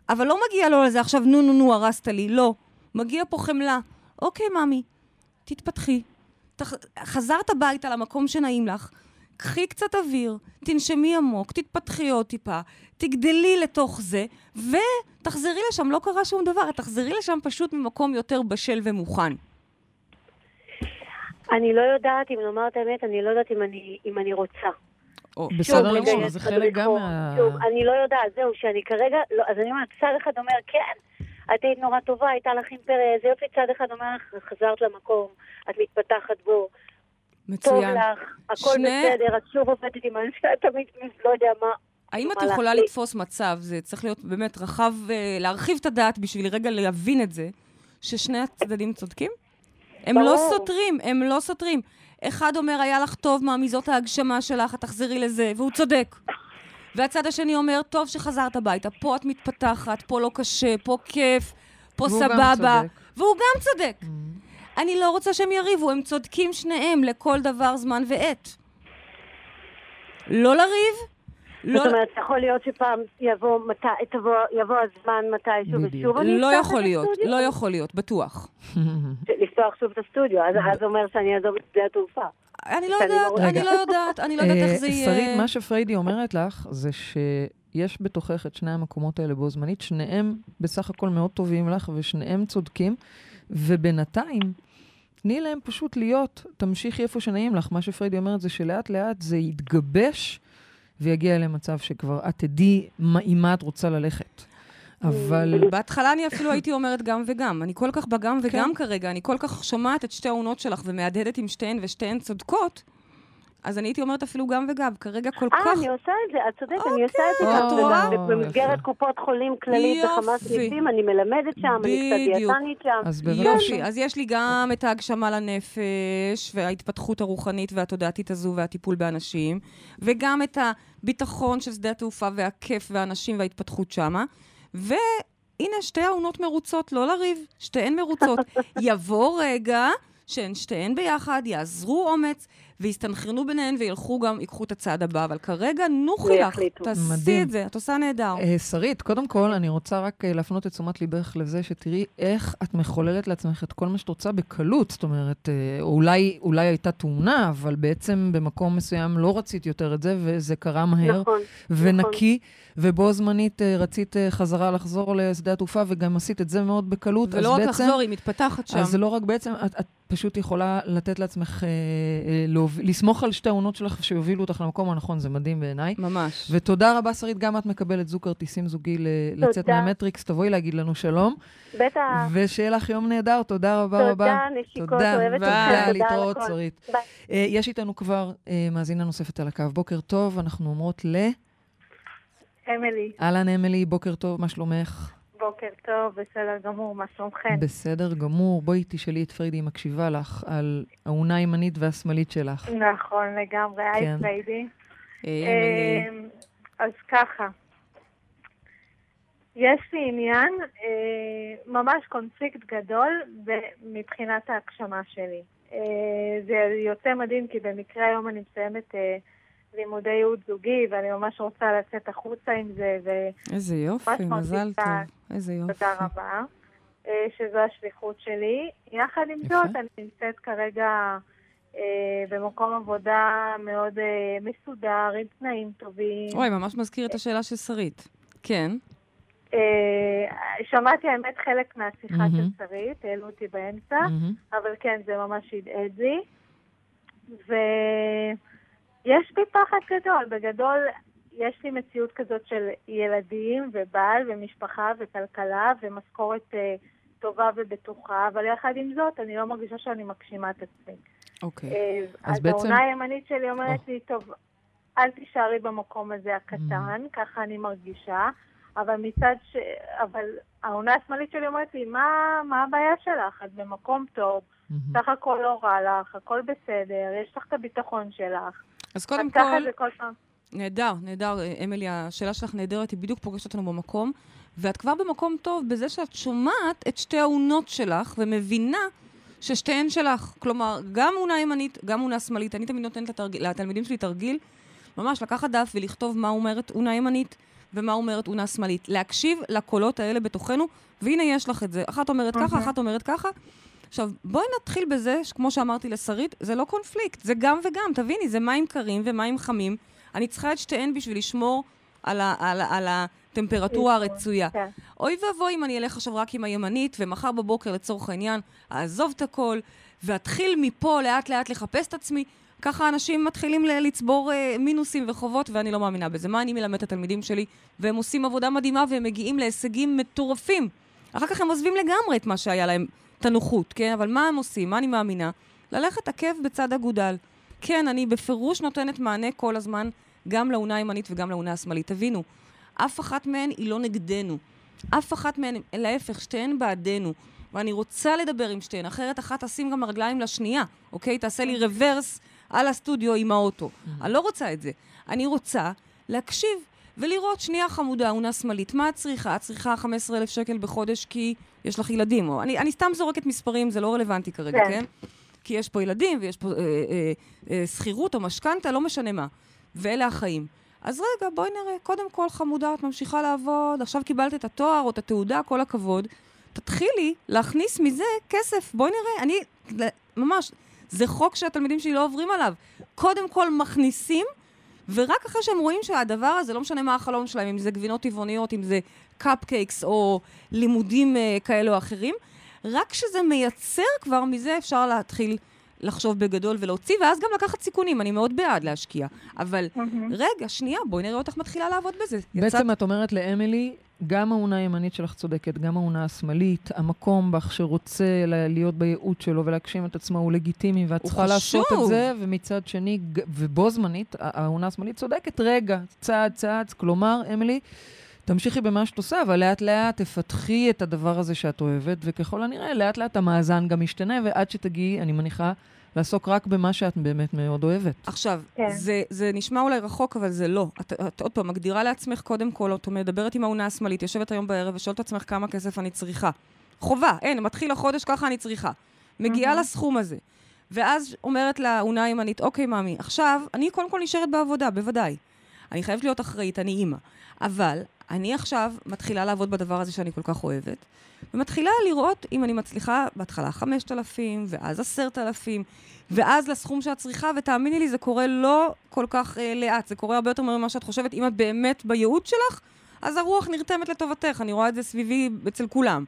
אבל לא מגיע לו לזה עכשיו, נו נו נו, הרסת לי, לא. מגיע פה חמלה. אוקיי, ממי, תתפתחי. תח... חזרת הביתה למקום שנעים לך, קחי קצת אוויר, תנשמי עמוק, תתפתחי עוד טיפה, תגדלי לתוך זה, ותחזרי לשם, לא קרה שום דבר, תחזרי לשם פשוט ממקום יותר בשל ומוכן. אני לא יודעת, אם לומר את האמת, אני לא יודעת אם אני, אם אני רוצה. בסדר גמור, זה חלק גם. מה... אני לא יודעת, זהו, שאני כרגע, לא, אז אני אומרת, צד אחד אומר, כן, את היית נורא טובה, הייתה לך אימפריה, איזה יופי, צד אחד אומר לך, חזרת למקום, את מתפתחת בו, טוב מצוין. לך, הכל שני- בסדר, את שוב עובדת עם אנשים, את תמיד לא יודע מה. האם את יכולה להחליט. לתפוס מצב, זה צריך להיות באמת רחב, אה, להרחיב את הדעת בשביל רגע להבין את זה, ששני הצדדים צודקים? הם לא. סותרים, הם לא סותרים. אחד אומר, היה לך טוב, מה מזאת ההגשמה שלך, את תחזרי לזה, והוא צודק. והצד השני אומר, טוב שחזרת הביתה, פה את מתפתחת, פה לא קשה, פה כיף, פה והוא גם סבבה. צודק. והוא גם צודק. Mm. אני לא רוצה שהם יריבו, הם צודקים שניהם לכל דבר, זמן ועת. לא לריב, לא... זאת אומרת, יכול להיות שפעם יבוא, מתי, תבוא, יבוא הזמן מתישהו. ושוב אני לא אפתח יכול את להיות, הסטודיו? לא יכול להיות, בטוח. לפתוח שוב את הסטודיו, אז זה אומר שאני אעזוב את שדה התעופה. אני לא לא יודעת. אני לא יודעת, אני לא יודעת אה, איך זה יהיה. שרית, מה שפריידי אומרת לך, זה שיש בתוכך את שני המקומות האלה בו זמנית, שניהם בסך הכל מאוד טובים לך, ושניהם צודקים, ובינתיים, תני להם פשוט להיות, תמשיכי איפה שנעים לך. מה שפריידי אומרת זה שלאט לאט זה יתגבש, ויגיע למצב שכבר את תדעי עם מה את רוצה ללכת. אבל... בהתחלה אני אפילו הייתי אומרת גם וגם. אני כל כך בגם כן. וגם כרגע, אני כל כך שומעת את שתי העונות שלך ומהדהדת עם שתיהן ושתיהן צודקות, אז אני הייתי אומרת אפילו גם וגם. כרגע כל אה, כך... אני עושה את זה, את צודקת, אני עושה את זה. אוקיי. גם את רואה? וגם במסגרת יפה. קופות חולים כללית בכמה. סניפים, אני מלמדת שם, אני קצת. דיאטנית שם. אז בבקשה. אז יש לי גם את ההגשמה לנפש, וההתפתחות הרוחנית והתודעתית הזו והטיפול באנשים, וגם את הביטחון של שדה התעופה והכיף והאנשים וההתפתחות שמה. והנה, שתי העונות מרוצות, לא לריב, שתיהן מרוצות. יבוא רגע שהן שתיהן ביחד, יאזרו אומץ, ויסתנכרנו ביניהן וילכו גם, ייקחו את הצעד הבא. אבל כרגע, נוחי לך. תעשי מדהים. את זה, את עושה נהדר. אה, שרית, קודם כל, אני רוצה רק אה, להפנות את תשומת ליבך לזה שתראי איך את מחוללת לעצמך את כל מה שאת רוצה בקלות. זאת אומרת, אה, אולי, אולי הייתה תאונה, אבל בעצם במקום מסוים לא רצית יותר את זה, וזה קרה מהר נכון. ונקי, ובו זמנית אה, רצית אה, חזרה לחזור לשדה התעופה, וגם עשית את זה מאוד בקלות. אז ולא רק בעצם- לחזור, היא מתפתחת שם. אז זה לא רק בעצם, את, את פשוט יכולה לתת לעצמך, אה, אה, להוביל, לסמוך על שתי העונות שלך שיובילו אותך למקום הנכון, זה מדהים בעיניי. ממש. ותודה רבה, שרית, גם את מקבלת זוג כרטיסים זוגי ל- לצאת תודה. מהמטריקס, תבואי להגיד לנו שלום, בטח. ושיהיה לך יום נהדר, תודה רבה רבה. תודה, נשיקות, תודה, אוהבת. אתכם. תודה, תודה להתראות. שרית. ביי. אה, יש איתנו כבר מאזינה נוספת על הקו. בוקר טוב, אנחנו אומרות ל... אמילי, אהלן, אמילי, בוקר טוב, מה שלומך? בוקר טוב, בסדר גמור, מה שלומכם? בסדר גמור. בואי תשאלי את פריידי, היא מקשיבה לך, על האונה הימנית והשמאלית שלך. נכון, לגמרי, כן. היי פריידי. היי, אמילי. אמ, אז ככה, יש לי עניין, אה, ממש קונפליקט גדול מבחינת ההגשמה שלי. אה, זה יוצא מדהים, כי במקרה היום אני מסיימת אה, לימודי ייעוד זוגי, ואני ממש רוצה לצאת החוצה עם זה, ו... איזה יופי, מזל טוב. איזה יופי. תודה רבה, אה, שזו השליחות שלי. יחד עם יפה. זאת, אני נמצאת כרגע אה, במקום עבודה מאוד אה, מסודר, עם תנאים טובים. אוי, ממש מזכיר את השאלה של שרית. כן. אה, שמעתי האמת חלק מהשיחה מהמם. של שרית, העלו אותי באמצע, מהמם. אבל כן, זה ממש הדהד לי. ויש בי פחד גדול. בגדול, יש לי מציאות כזאת של ילדים ובעל ומשפחה וכלכלה ומשכורת אה, טובה ובטוחה, אבל יחד עם זאת, אני לא מרגישה שאני מגשימה את עצמי. אוקיי. אה, אז אז בעצם- העונה הימנית שלי אומרת או. לי, טוב, אל תישארי במקום הזה הקטן, ככה אני מרגישה, אבל מצד ש... אבל העונה השמאלית שלי אומרת לי, מה, מה הבעיה שלך? את במקום טוב, מהמם. סך הכל לא רע לך, הכל בסדר, יש לך את הביטחון שלך. אז קודם ככה כל, זה כל פעם. נהדר, נהדר, אמילי, השאלה שלך נהדרת, היא בדיוק פוגשת אותנו במקום, ואת כבר במקום טוב בזה שאת שומעת את שתי האונות שלך ומבינה ששתיהן שלך. כלומר, גם אונה ימנית, גם אונה שמאלית. אני תמיד נותנת לתרגיל, לתלמידים שלי תרגיל, ממש לקחת דף ולכתוב מה אומרת אונה ימנית ומה אומרת אונה שמאלית. להקשיב לקולות האלה בתוכנו, והנה יש לך את זה. אחת אומרת ככה, אחת אומרת ככה. עכשיו, בואי נתחיל בזה, שכמו שאמרתי לשרית, זה לא קונפליקט, זה גם וגם, תביני, זה מים קרים ומים חמים. אני צריכה את שתיהן בשביל לשמור על, ה, על, ה- על הטמפרטורה הרצויה. כן. אוי ואבוי אם אני אלך עכשיו רק עם הימנית, ומחר בבוקר, לצורך העניין, אעזוב את הכל, ואתחיל מפה לאט-לאט לחפש את עצמי. ככה אנשים מתחילים לצבור אה, מינוסים וחובות, ואני לא מאמינה בזה. מה אני מלמד את התלמידים שלי? והם עושים עבודה מדהימה, והם מגיעים להישגים מטורפים. אחר כך הם עוזבים לגמרי את מה שהיה להם, את הנוחות, כן? אבל מה הם עושים? מה אני מאמינה? ללכת עקב בצד אגודל. כן, אני בפירוש נותנת מענה כל הזמן, גם לאונה הימנית וגם לאונה השמאלית. תבינו, אף אחת מהן היא לא נגדנו. אף אחת מהן, להפך, שתיהן בעדנו. ואני רוצה לדבר עם שתיהן, אחרת אחת תשים גם רגליים לשנייה, אוקיי? תעשה לי רוורס על הסטודיו עם האוטו. אני לא רוצה את זה. אני רוצה להקשיב ולראות, שנייה חמודה, אונה שמאלית, מה את צריכה? את צריכה 15,000 שקל בחודש כי יש לך ילדים. או, אני, אני סתם זורקת מספרים, זה לא רלוונטי כרגע, כן. כן? כי יש פה ילדים ויש פה אה, אה, אה, שכירות או משכנתה, לא משנה מה. ואלה החיים. אז רגע, בואי נראה. קודם כל, חמודה, את ממשיכה לעבוד, עכשיו קיבלת את התואר או את התעודה, כל הכבוד. תתחילי להכניס מזה כסף. בואי נראה. אני, ממש, זה חוק שהתלמידים שלי לא עוברים עליו. קודם כל מכניסים, ורק אחרי שהם רואים שהדבר הזה, לא משנה מה החלום שלהם, אם זה גבינות טבעוניות, אם זה קפקייקס או לימודים uh, כאלה או אחרים, רק כשזה מייצר כבר, מזה אפשר להתחיל לחשוב בגדול ולהוציא, ואז גם לקחת סיכונים. אני מאוד בעד להשקיע. אבל רגע, שנייה, בואי נראה אותך מתחילה לעבוד בזה. בעצם את אומרת לאמילי, גם האונה הימנית שלך צודקת, גם האונה השמאלית, המקום בך שרוצה להיות בייעוד שלו ולהגשים את עצמו הוא לגיטימי, ואת הוא צריכה לעשות חשוב. את זה, ומצד שני, ובו זמנית, האונה השמאלית צודקת, רגע, צעד צעד, כלומר, אמילי, תמשיכי במה שאת עושה, אבל לאט לאט תפתחי את הדבר הזה שאת אוהבת, וככל הנראה, לאט לאט המאזן גם ישתנה, ועד שתגיעי, אני מניחה, לעסוק רק במה שאת באמת מאוד אוהבת. עכשיו, כן. זה, זה נשמע אולי רחוק, אבל זה לא. את, את עוד פעם מגדירה לעצמך קודם כל, את מדברת עם האונה השמאלית, יושבת היום בערב ושואלת את עצמך כמה כסף אני צריכה. חובה, אין, מתחיל החודש, ככה אני צריכה. מגיעה לסכום הזה. ואז אומרת לאונה הימנית, אוקיי, ממי, עכשיו, אני קודם כל נשארת בעבודה, בוודאי. אני חייבת להיות אחראית, אני אימא. אבל אני עכשיו מתחילה לעבוד בדבר הזה שאני כל כך אוהבת, ומתחילה לראות אם אני מצליחה בהתחלה 5,000, ואז 10,000, ואז לסכום שאת צריכה, ותאמיני לי, זה קורה לא כל כך אה, לאט, זה קורה הרבה יותר ממה שאת חושבת. אם את באמת בייעוד שלך, אז הרוח נרתמת לטובתך, אני רואה את זה סביבי אצל כולם.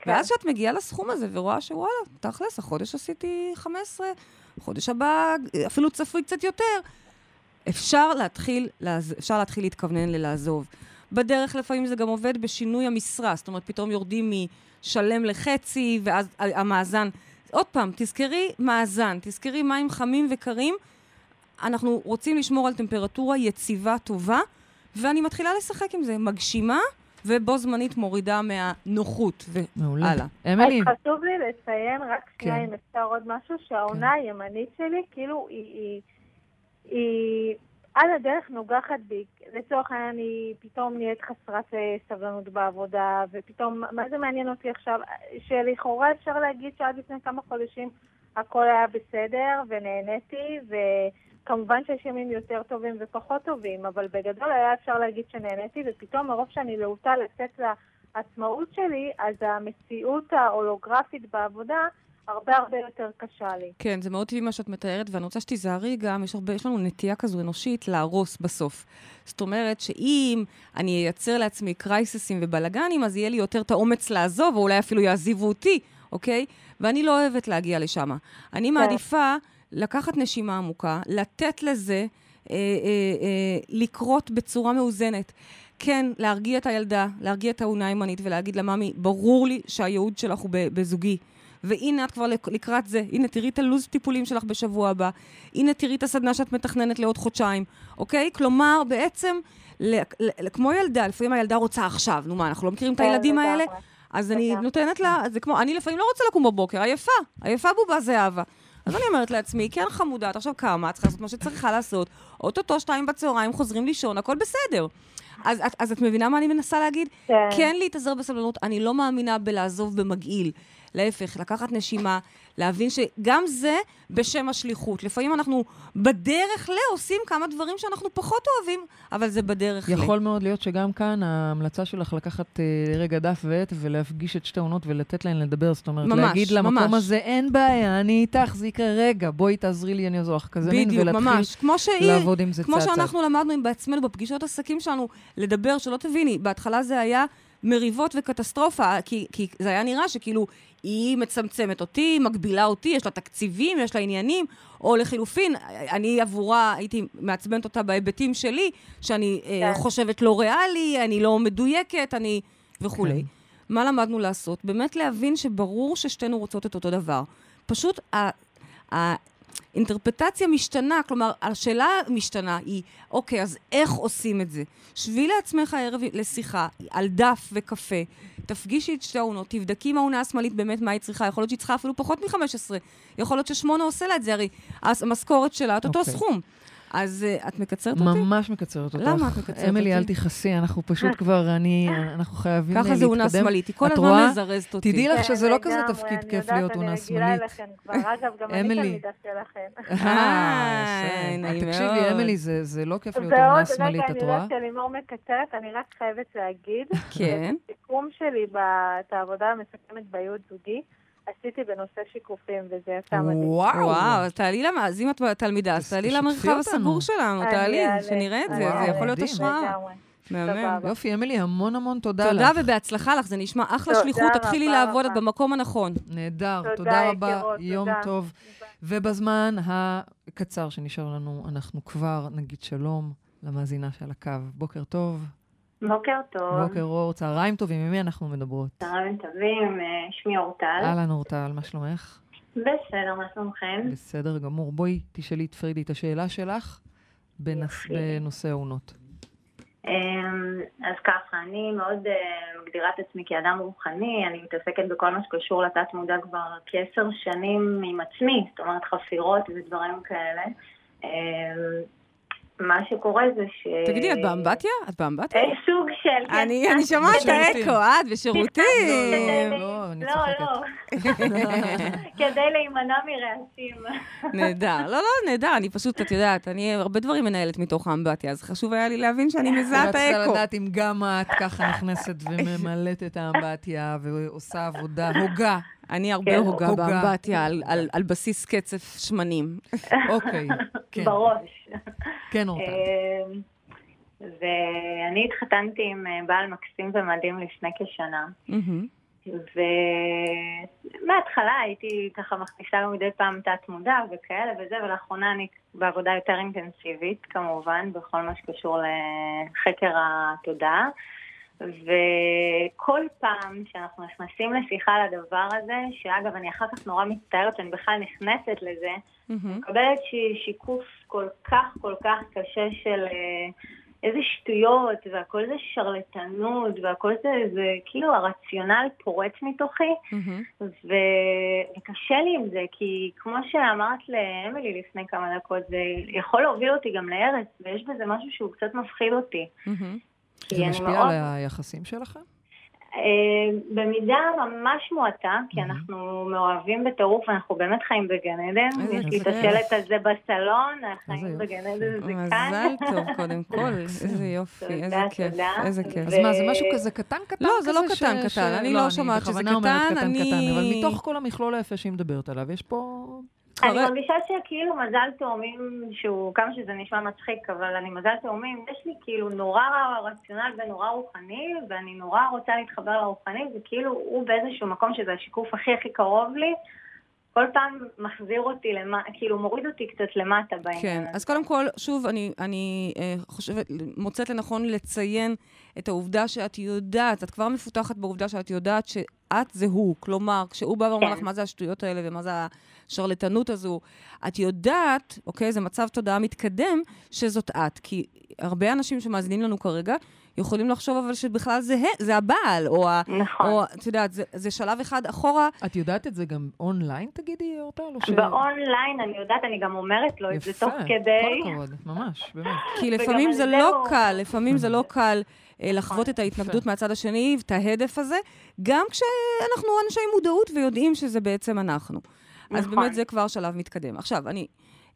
כן. ואז כשאת מגיעה לסכום הזה ורואה שוואלה, תכלס, החודש עשיתי 15, חודש הבא אפילו צפוי קצת יותר, אפשר להתחיל. אפשר להתחיל להתכוונן ללעזוב. בדרך לפעמים זה גם עובד בשינוי המשרה, זאת אומרת, פתאום יורדים משלם לחצי, ואז המאזן... עוד פעם, תזכרי מאזן, תזכרי מים חמים וקרים. אנחנו רוצים לשמור על טמפרטורה יציבה, טובה, ואני מתחילה לשחק עם זה. מגשימה, ובו זמנית מורידה מהנוחות. והלאה. אמילי, אז חשוב לי לציין, רק שנייה כן. אם אפשר עוד משהו, שהעונה הימנית שלי, כאילו, היא, היא, היא על הדרך נוגחת בי. לצורך העניין, היא פתאום נהיית חסרת אה, סבלנות בעבודה, ופתאום, מה זה מעניין אותי עכשיו? שלכאורה אפשר להגיד שעד לפני כמה חודשים הכל היה בסדר, ונהניתי, וכמובן שיש ימים יותר טובים ופחות טובים, אבל בגדול היה אפשר להגיד שנהניתי, ופתאום מרוב שאני להוטה לצאת לעצמאות שלי, אז המציאות ההולוגרפית בעבודה הרבה הרבה יותר קשה לי. כן, זה מאוד טבעי מה שאת מתארת, ואני רוצה שתיזהרי גם, יש, הרבה, יש לנו נטייה כזו אנושית להרוס בסוף. זאת אומרת שאם אני אייצר לעצמי קרייססים ובלאגנים, אז יהיה לי יותר את האומץ לעזוב, או אולי אפילו יעזיבו אותי, אוקיי? ואני לא אוהבת להגיע לשם. אני מעדיפה לקחת נשימה עמוקה, לתת לזה אה, אה, אה, לקרות בצורה מאוזנת. כן, להרגיע את הילדה, להרגיע את האונה הימנית ולהגיד לה, ממי, ברור לי שהייעוד שלך הוא בזוגי. והנה את כבר לקראת זה, הנה תראי את הלו"ז טיפולים שלך בשבוע הבא, הנה תראי את הסדנה שאת מתכננת לעוד חודשיים, אוקיי? כלומר, בעצם, ל, ל, כמו ילדה, לפעמים הילדה רוצה עכשיו, נו מה, אנחנו לא מכירים את כן, הילדים. האלה? אז אני נותנת לה, זה כמו, אני לפעמים לא רוצה לקום בבוקר, עייפה, עייפה בובה זהבה. אז אני אומרת לעצמי, כן חמודה, את עכשיו קמה, את צריכה לעשות מה שצריכה לעשות, אוטוטו שתיים בצהריים, חוזרים לישון, הכל בסדר. אז, את- אז את מבינה מה אני מנסה להגיד? כן. כן להתאזר בסבלנות, אני לא מאמינה בלעזוב במגעיל. להפך, לקחת נשימה, להבין שגם זה בשם השליחות. לפעמים אנחנו בדרך ל עושים כמה דברים שאנחנו פחות אוהבים, אבל זה בדרך ל. יכול מאוד להיות שגם כאן ההמלצה שלך לקחת אה, רגע דף ועט ולהפגיש את שתי עונות ולתת להן לדבר. זאת אומרת, ממש, להגיד למקום ממש. הזה, אין בעיה, אני איתך, זה יקרה, רגע, בואי תעזרי לי, אני אעזור לך כזה מין, ולהתחיל ממש. כמו שהיא, לעבוד עם זה כמו צעד צעד. שאנחנו למדנו עם בעצמנו בפגישות עסקים שלנו, לדבר, שלא תביני, בהתחלה זה היה מריבות וקטסטרופה, כי, כי זה היה נראה שכאילו היא מצמצמת אותי, מגבילה אותי, יש לה תקציבים, יש לה עניינים, או לחילופין, אני עבורה, הייתי מעצבנת אותה בהיבטים שלי, שאני אה, כן. חושבת לא ריאלי, אני לא מדויקת, אני... וכולי. כן. מה למדנו לעשות? באמת להבין שברור ששתינו רוצות את אותו דבר. פשוט ה- האינטרפטציה משתנה, כלומר, השאלה המשתנה היא, אוקיי, אז איך עושים את זה? שבי לעצמך הערב לשיחה על דף וקפה, תפגישי את שתי העונות, תבדקי עם העונה השמאלית באמת מה היא צריכה, יכול להיות שהיא צריכה אפילו פחות מ-15, יכול להיות ששמונה עושה לה את זה, הרי המשכורת שלה, את אותו אוקיי. סכום. אז uh, את מקצרת אותי? ממש מקצרת אותך. למה את מקצרת אמילי, אל אותי? תכעסי, אנחנו פשוט כבר, אני, אנחנו חייבים אה, ככה להתקדם. זה אונה שמאלית, היא כל הזמן? מזרזת אותי. תדעי לך שזה לא כזה תפקיד אני כיף יודעת, להיות אונה אני רגילה שמאלית. אליכם כבר. אגב, גם אני אמילי. תלמידה שלכם. אה. נעים תקשיבי, מאוד. אמילי, זה זה לא כיף להיות אונה ועוד, שמאלית, רגע, את אני רואה? יודעת שלימור מקצרת, אני רק חייבת להגיד, כן. בסיכום שלי את העבודה המסכמת בייעוד זוגי, עשיתי בנושא שיקופים, וזה יצא מדהים. וואו. וואו, תעלי למ... אז אם את תלמידה, אז תעלי למרחב. הסגור שלנו, תעלי, שנראה את זה, זה יכול להיות. השראה. מהמם. יופי, אמילי, המון המון תודה לך. תודה ובהצלחה לך, זה נשמע אחלה שליחות, תתחילי לעבוד, את. במקום הנכון. נהדר, תודה, תודה רבה, יום. טוב. ובזמן הקצר שנשאר לנו, אנחנו כבר נגיד שלום למאזינה שעל הקו. בוקר טוב, בוקר טוב. בוקר אור, צהריים טובים, עם מי אנחנו מדברות? צהריים טובים, אה, שמי אורטל. אהלן אורטל, מה שלומך? בסדר, מה שלומכם? בסדר גמור. בואי תשאלי את פרידי את השאלה שלך בנס-. בנושא העונות. אמ, אז ככה, אני מאוד אה, מגדירה את עצמי כאדם רוחני, אני מתעסקת בכל מה שקשור לתת מודע כבר כעשר שנים עם עצמי, זאת אומרת חפירות ודברים כאלה. מה שקורה זה ש... תגידי, את באמבטיה? את באמבטיה? אה, סוג של... כן, אני שומעת את. האקו, את בשירותים. כדי- לא, לא. כדי להימנע מרעשים. נהדר. לא, לא, נהדר, אני פשוט, את יודעת, אני הרבה דברים מנהלת מתוך האמבטיה, אז חשוב היה לי להבין שאני מזהה את האקו. לדעת אם גם את ככה נכנסת וממלאת את האמבטיה ועושה עבודה, הוגה. אני הרבה כן, הוגה. באמבטיה על- על- על בסיס קצף שמנים. אוקיי, כן, בראש. כן, אורטל. אמ, ואני התחתנתי עם אה, בעל מקסים ומדהים לפני כשנה. ומההתחלה הייתי ככה מכניסה לו מדי פעם תת מודע וכאלה וזה, ולאחרונה אני בעבודה יותר אינטנסיבית כמובן, בכל מה שקשור לחקר התודעה. וכל פעם שאנחנו נכנסים לשיחה על הדבר הזה, שאגב, אני אחר כך נורא מצטערת שאני בכלל נכנסת לזה, מהמם. מקבלת ש- שיקוף כל כך כל כך קשה של אה, איזה שטויות, והכל זה שרלטנות, והכל זה, זה כאילו הרציונל פורץ מתוכי, מהמם. ו- וקשה לי עם זה, כי כמו שאמרת לאמילי לפני כמה דקות, זה יכול להוביל אותי גם להרס, ויש בזה משהו שהוא קצת מפחיד אותי. מהמם. כי זה משפיע מאוד- על היחסים שלכם? אה, במידה ממש מועטה, כי מהמם. אנחנו מאוהבים בטירוף, אנחנו באמת חיים בגן עדן. איזה יש לי את. השלט הזה בסלון, החיים. בגן עדן זה כאן. מזל טוב, קודם כל. איזה יופי, איזה כיף. איזה כיף. אז מה, זה משהו כזה קטן קטן לא, זה לא כזה קטן, קטן. אני לא שומעת שזה בכוונה אומרת קטן, אני- קטן, אבל מתוך כל המכלול היפה שהיא מדברת עליו, יש פה... אני מרגישה שכאילו מזל תאומים, שהוא, כמה שזה נשמע מצחיק, אבל אני מזל תאומים, יש לי כאילו נורא רציונל ונורא רוחני, ואני נורא רוצה להתחבר לרוחני, וכאילו הוא באיזשהו מקום שזה השיקוף הכי הכי קרוב לי, כל פעם מחזיר אותי למטה, כאילו מוריד אותי קצת למטה בעניין. כן. אז קודם כל, שוב, אני, אני אה, חושבת, מוצאת לנכון לציין את העובדה שאת יודעת, את כבר מפותחת בעובדה שאת יודעת שאת זה הוא. כלומר, כשהוא בא ואומר כן. לך מה זה השטויות האלה ומה זה השרלטנות הזו, את יודעת, אוקיי, זה מצב תודעה מתקדם, שזאת את. כי הרבה אנשים שמאזינים לנו כרגע, יכולים לחשוב אבל שבכלל זה, זה הבעל, או, נכון. או את יודעת, זה, זה שלב אחד אחורה. את יודעת את זה גם אונליין, תגידי, אורטל? או ש- באונליין, אני יודעת, אני גם אומרת לו את זה תוך יפה, כדי. כל הכבוד, ממש, באמת. כי לפעמים זה לא הוא- קל, לפעמים זה לא קל אה, לחוות. את ההתנגדות מהצד השני, את ההדף הזה, גם כשאנחנו אנשי מודעות ויודעים שזה בעצם אנחנו. אז נכון. באמת זה כבר שלב מתקדם. עכשיו, אני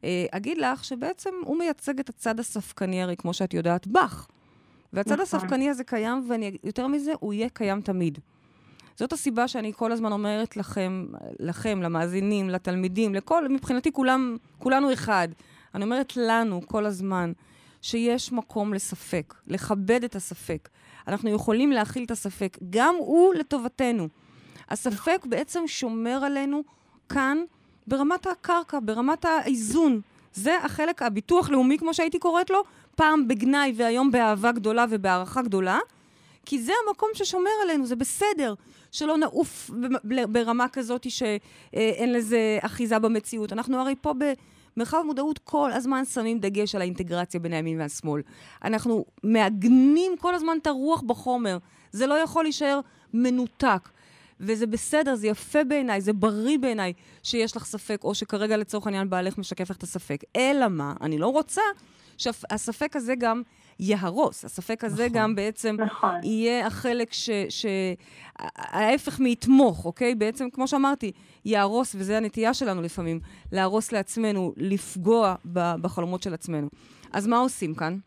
אה, אגיד לך שבעצם הוא מייצג את הצד הספקני, הרי כמו שאת יודעת, בך. והצד נכון. הספקני הזה קיים, ויותר מזה, הוא יהיה קיים תמיד. זאת הסיבה שאני כל הזמן אומרת לכם, לכם, למאזינים, לתלמידים, לכל, מבחינתי כולם, כולנו אחד. אני אומרת לנו כל הזמן, שיש מקום לספק, לכבד את הספק. אנחנו יכולים להכיל את הספק, גם הוא לטובתנו. הספק בעצם שומר עלינו כאן ברמת הקרקע, ברמת האיזון. זה החלק, הביטוח לאומי, כמו שהייתי קוראת לו, פעם בגנאי והיום באהבה גדולה ובהערכה גדולה, כי זה המקום ששומר עלינו, זה בסדר. שלא נעוף ברמה כזאת שאין לזה אחיזה במציאות. אנחנו הרי פה במרחב מודעות כל הזמן שמים דגש על האינטגרציה בין הימין והשמאל. אנחנו מעגנים כל הזמן את הרוח בחומר. זה לא יכול להישאר מנותק. וזה בסדר, זה יפה בעיניי, זה בריא בעיניי שיש לך ספק, או שכרגע לצורך העניין בעלך משקף לך את הספק. אלא מה, אני לא רוצה שהספק הזה גם יהרוס. הספק הזה נכון. גם בעצם נכון. יהיה החלק ש... ש... ההפך מיתמוך, אוקיי? בעצם, כמו שאמרתי, יהרוס, וזו הנטייה שלנו לפעמים, להרוס לעצמנו, לפגוע ב- בחלומות של עצמנו. אז מה עושים כאן?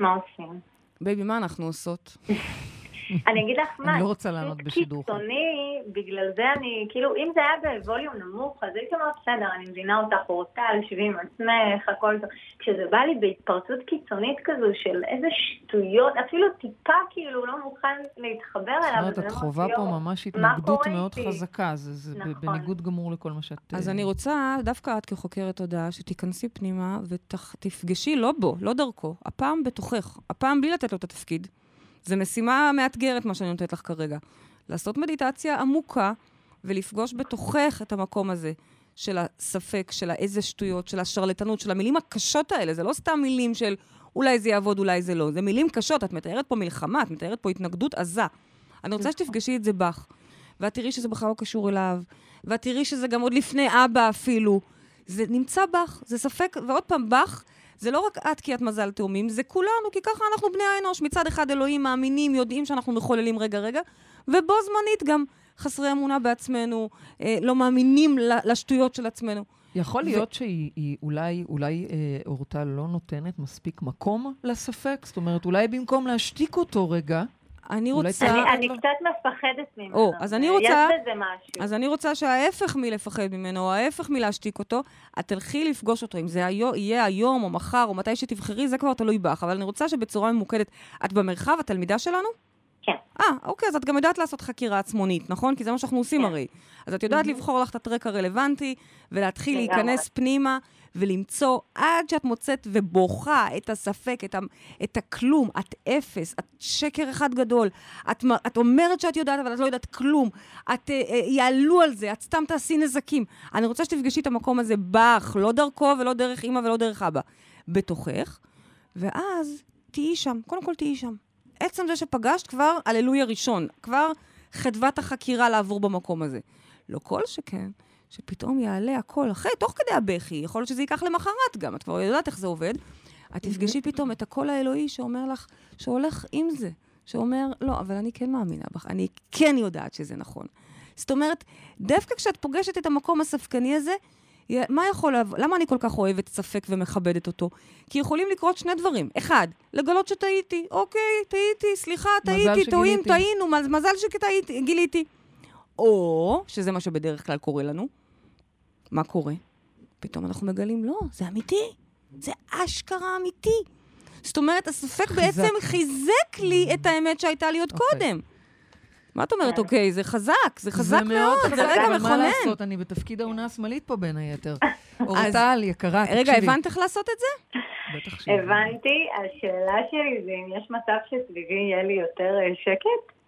מה עושים? baby, מה אנחנו עושות? אני אגיד לך מה, אני לא רוצה לענות בשידור. קיצוני, בגלל זה אני, כאילו, אם זה היה בווליום נמוך, אז הייתי אומרת, בסדר, אני מבינה אותך, אורטל, שבי עם עצמך, הכל טוב. כשזה בא לי בהתפרצות קיצונית כזו של איזה שטויות, אפילו טיפה כאילו לא מוכן להתחבר זאת אליו. אומרת, וזה את חווה פה "יואו, ממש מה התנגדות מאוד איתי?" חזקה, זה נכון. בניגוד גמור לכל מה שאת... אז אה, אני רוצה, דווקא את כחוקרת תודעה, שתיכנסי פנימה ותפגשי לא בו, לא דרכו, הפעם בתוכך, הפעם בלי לתת לו את התפקיד. זו משימה מאתגרת, מה שאני נותנת לך כרגע. לעשות מדיטציה עמוקה ולפגוש בתוכך את המקום הזה של הספק, של האיזה שטויות, של השרלטנות, של המילים הקשות האלה. זה לא סתם מילים של אולי זה יעבוד, אולי זה לא. זה מילים קשות. את מתארת פה מלחמה, את מתארת פה התנגדות עזה. אני רוצה שתפגשי את זה בך. ואת תראי שזה בכלל לא קשור אליו, ואת תראי שזה גם עוד לפני אבא אפילו. זה נמצא בך, זה ספק, ועוד פעם, בך, זה לא רק את כי את מזל תאומים, זה כולנו, כי ככה אנחנו בני האנוש. מצד אחד אלוהים מאמינים, יודעים שאנחנו מחוללים רגע-רגע, ובו זמנית גם חסרי אמונה בעצמנו, אה, לא מאמינים לשטויות של עצמנו. יכול ו- להיות שהיא היא אולי, אולי אה, אורטל לא נותנת מספיק מקום לספק? זאת אומרת, אולי במקום להשתיק אותו רגע, אני רוצה... אני, אני קצת מפחדת ממנו. או, אז אני רוצה- יש בזה משהו. אז אני רוצה שההפך מלפחד ממנו, או ההפך מלהשתיק אותו, את תלכי לפגוש אותו. אם זה היו, יהיה היום, או מחר, או מתי שתבחרי, זה כבר תלוי בך. אבל אני רוצה שבצורה ממוקדת... את במרחב, התלמידה שלנו? כן. אה, אוקיי, אז את גם יודעת לעשות חקירה עצמונית, נכון? כי זה מה שאנחנו עושים כן. הרי. אז את יודעת לבחור לך את הטרק הרלוונטי, ולהתחיל. להיכנס פנימה, ולמצוא עד שאת מוצאת ובוכה את הספק, את, ה, את הכלום. את אפס, את שקר אחד גדול. את, את אומרת שאת יודעת, אבל את לא יודעת כלום. את, אה, אה, יעלו על זה, את סתם תעשי נזקים. אני רוצה שתפגשי את המקום הזה בך, לא דרכו ולא דרך אימא ולא דרך אבא. בתוכך, ואז תהיי שם. קודם כל תהיי שם. עצם זה שפגשת כבר הללויה ראשון, כבר חדוות החקירה לעבור במקום הזה. לא כל שכן, שפתאום יעלה הכל, אחרי, תוך כדי הבכי, יכול להיות שזה ייקח למחרת גם, את כבר יודעת איך זה עובד. את תפגשי פתאום את הקול האלוהי שאומר לך, שהולך עם זה, שאומר, לא, אבל אני כן מאמינה בך, אני כן יודעת שזה נכון. זאת אומרת, דווקא כשאת פוגשת את המקום הספקני הזה, מה יכול, למה אני כל כך אוהבת ספק ומכבדת אותו? כי יכולים לקרות שני דברים. אחד, לגלות שטעיתי. אוקיי, טעיתי, סליחה, טעיתי, טועים. טעינו, מז- מזל שגיליתי. או, שזה מה שבדרך כלל קורה לנו, מה קורה? פתאום אנחנו מגלים, לא, זה אמיתי. זה אשכרה אמיתי. זאת אומרת, הספק. בעצם חיזק לי את האמת שהייתה לי עוד אוקיי. קודם. מה את אומרת, אוקיי, זה חזק, זה חזק מאוד, חזק, זה רגע אבל מה מכונן. לעשות, אני בתפקיד העונה השמאלית פה בין היתר. אורטל, יקרה, תקשיבי. רגע, הבנת איך לעשות את זה? הבנתי, השאלה שלי זה אם יש מצב שסביבי יהיה לי יותר אה, שקט?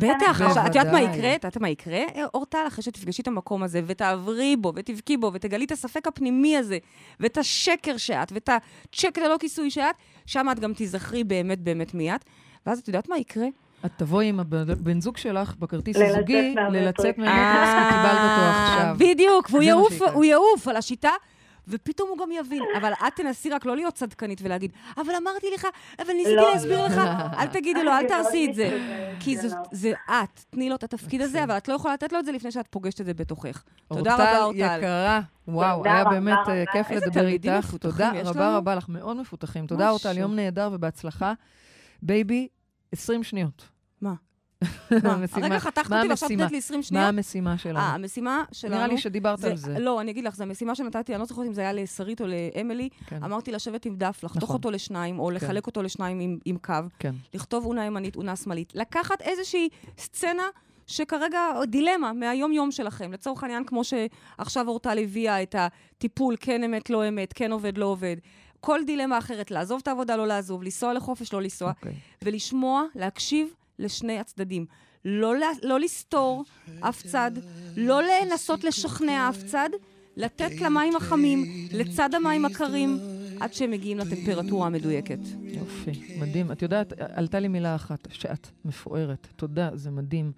בטח, עכשיו, את יודעת מה. יקרה? את יודעת מה יקרה, אורטל, אחרי שתפגשי את המקום הזה, ותעברי בו, ותבכי בו, ותגלי את הספק הפנימי הזה, ואת השקר שאת, ואת הצ'ק ללא כיסוי שאת, שם את גם תיזכרי באמת באמת מי את. ואז את יודעת מה יקרה? את תבואי עם הבן זוג שלך בכרטיס ללצאת הזוגי, מהמטריקס. ללצת מהמטריקס, כי קיבלת אותו עכשיו. אה, בדיוק, והוא יעוף על השיטה. ופתאום הוא גם יבין. אבל את תנסי רק לא להיות צדקנית ולהגיד, אבל אמרתי לך, אבל ניסיתי לא, להסביר לא. לך, אל תגידי לו, אל מאוד תעשי את זה. כי זה לא. זה את, תני לו את התפקיד הזה, אבל את לא יכולה לתת לו את זה לפני שאת פוגשת את זה בתוכך. תודה רבה, אורטל אורטל. יקרה, וואו, היה באמת. אה, כיף לדבר איתך. תודה רבה. רבה לך, מאוד מפותחים. תודה, אורטל. יום נהדר ובהצלחה. baby, 20 שניות. מה? מה מה? המשימה? הרגע חתכת מה אותי ועכשיו? נתת לי 20 מה שניות? המשימה שלנו? אה, המשימה שלנו... נראה לי שדיברת על זה. לא, אני אגיד לך, זו המשימה שנתתי, אני לא זוכרת אם זה היה לשרית או לאמילי. כן. אמרתי לשבת עם דף, לחתוך נכון. אותו לשניים, או לחלק אותו לשניים עם- עם קו. כן. לכתוב אונה ימנית, אונה שמאלית. לקחת איזושהי סצנה שכרגע, דילמה מהיום-יום שלכם. לצורך העניין, כמו שעכשיו אורטל הביאה את הטיפול, כן אמת, לא אמת, כן עובד, לא עובד. כל דילמה אחרת, לעזוב את העבודה, לא לעזוב, לנסוע לחופש, לא לנסוע, אוקיי. ולשמוע, להקשיב לשני הצדדים. לא, לא לסתור אף צד, לא לנסות לשכנע אף צד, לתת למים החמים, לצד המים הקרים, עד שהם מגיעים לטמפרטורה המדויקת. יופי, מדהים. את יודעת, עלתה לי מילה אחת, שאת מפוארת. תודה, זה מדהים.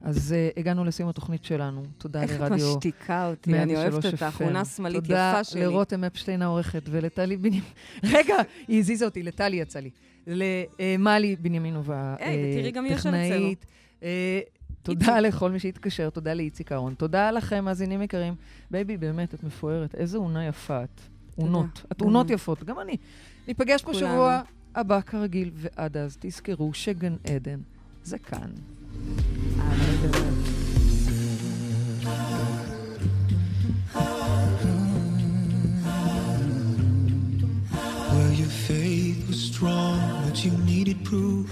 אז uh, הגענו לסיום התוכנית שלנו. תודה איך את לרדיו משתיקה אותי, אני אוהבת 103 אותך, FM. אונה שמאלית תודה יפה שלי. לרותם אפשטיין העורכת ולטלי בנימין... רגע, היא הזיזה אותי, לטלי יצא לי. למלי בנימינובה. טכנאית. אה, תודה לכל מי שהתקשר, תודה לאיציק אהרון. תודה לכם, מאזינים יקרים. baby, באמת, את מפוארת. איזה אונה יפה את. אונות. את. אונות יפות, גם אני. ניפגש פה. שבוע הבא כרגיל, ועד אז תזכרו שגן עדן זה כאן. Needed proof.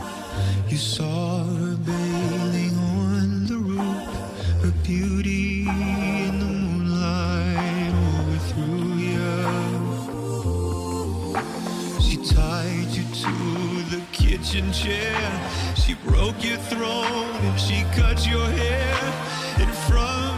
You saw her bathing on the roof, her beauty in the moonlight overthrew you. She tied you to the kitchen chair. She broke your throat and she cut your hair. in from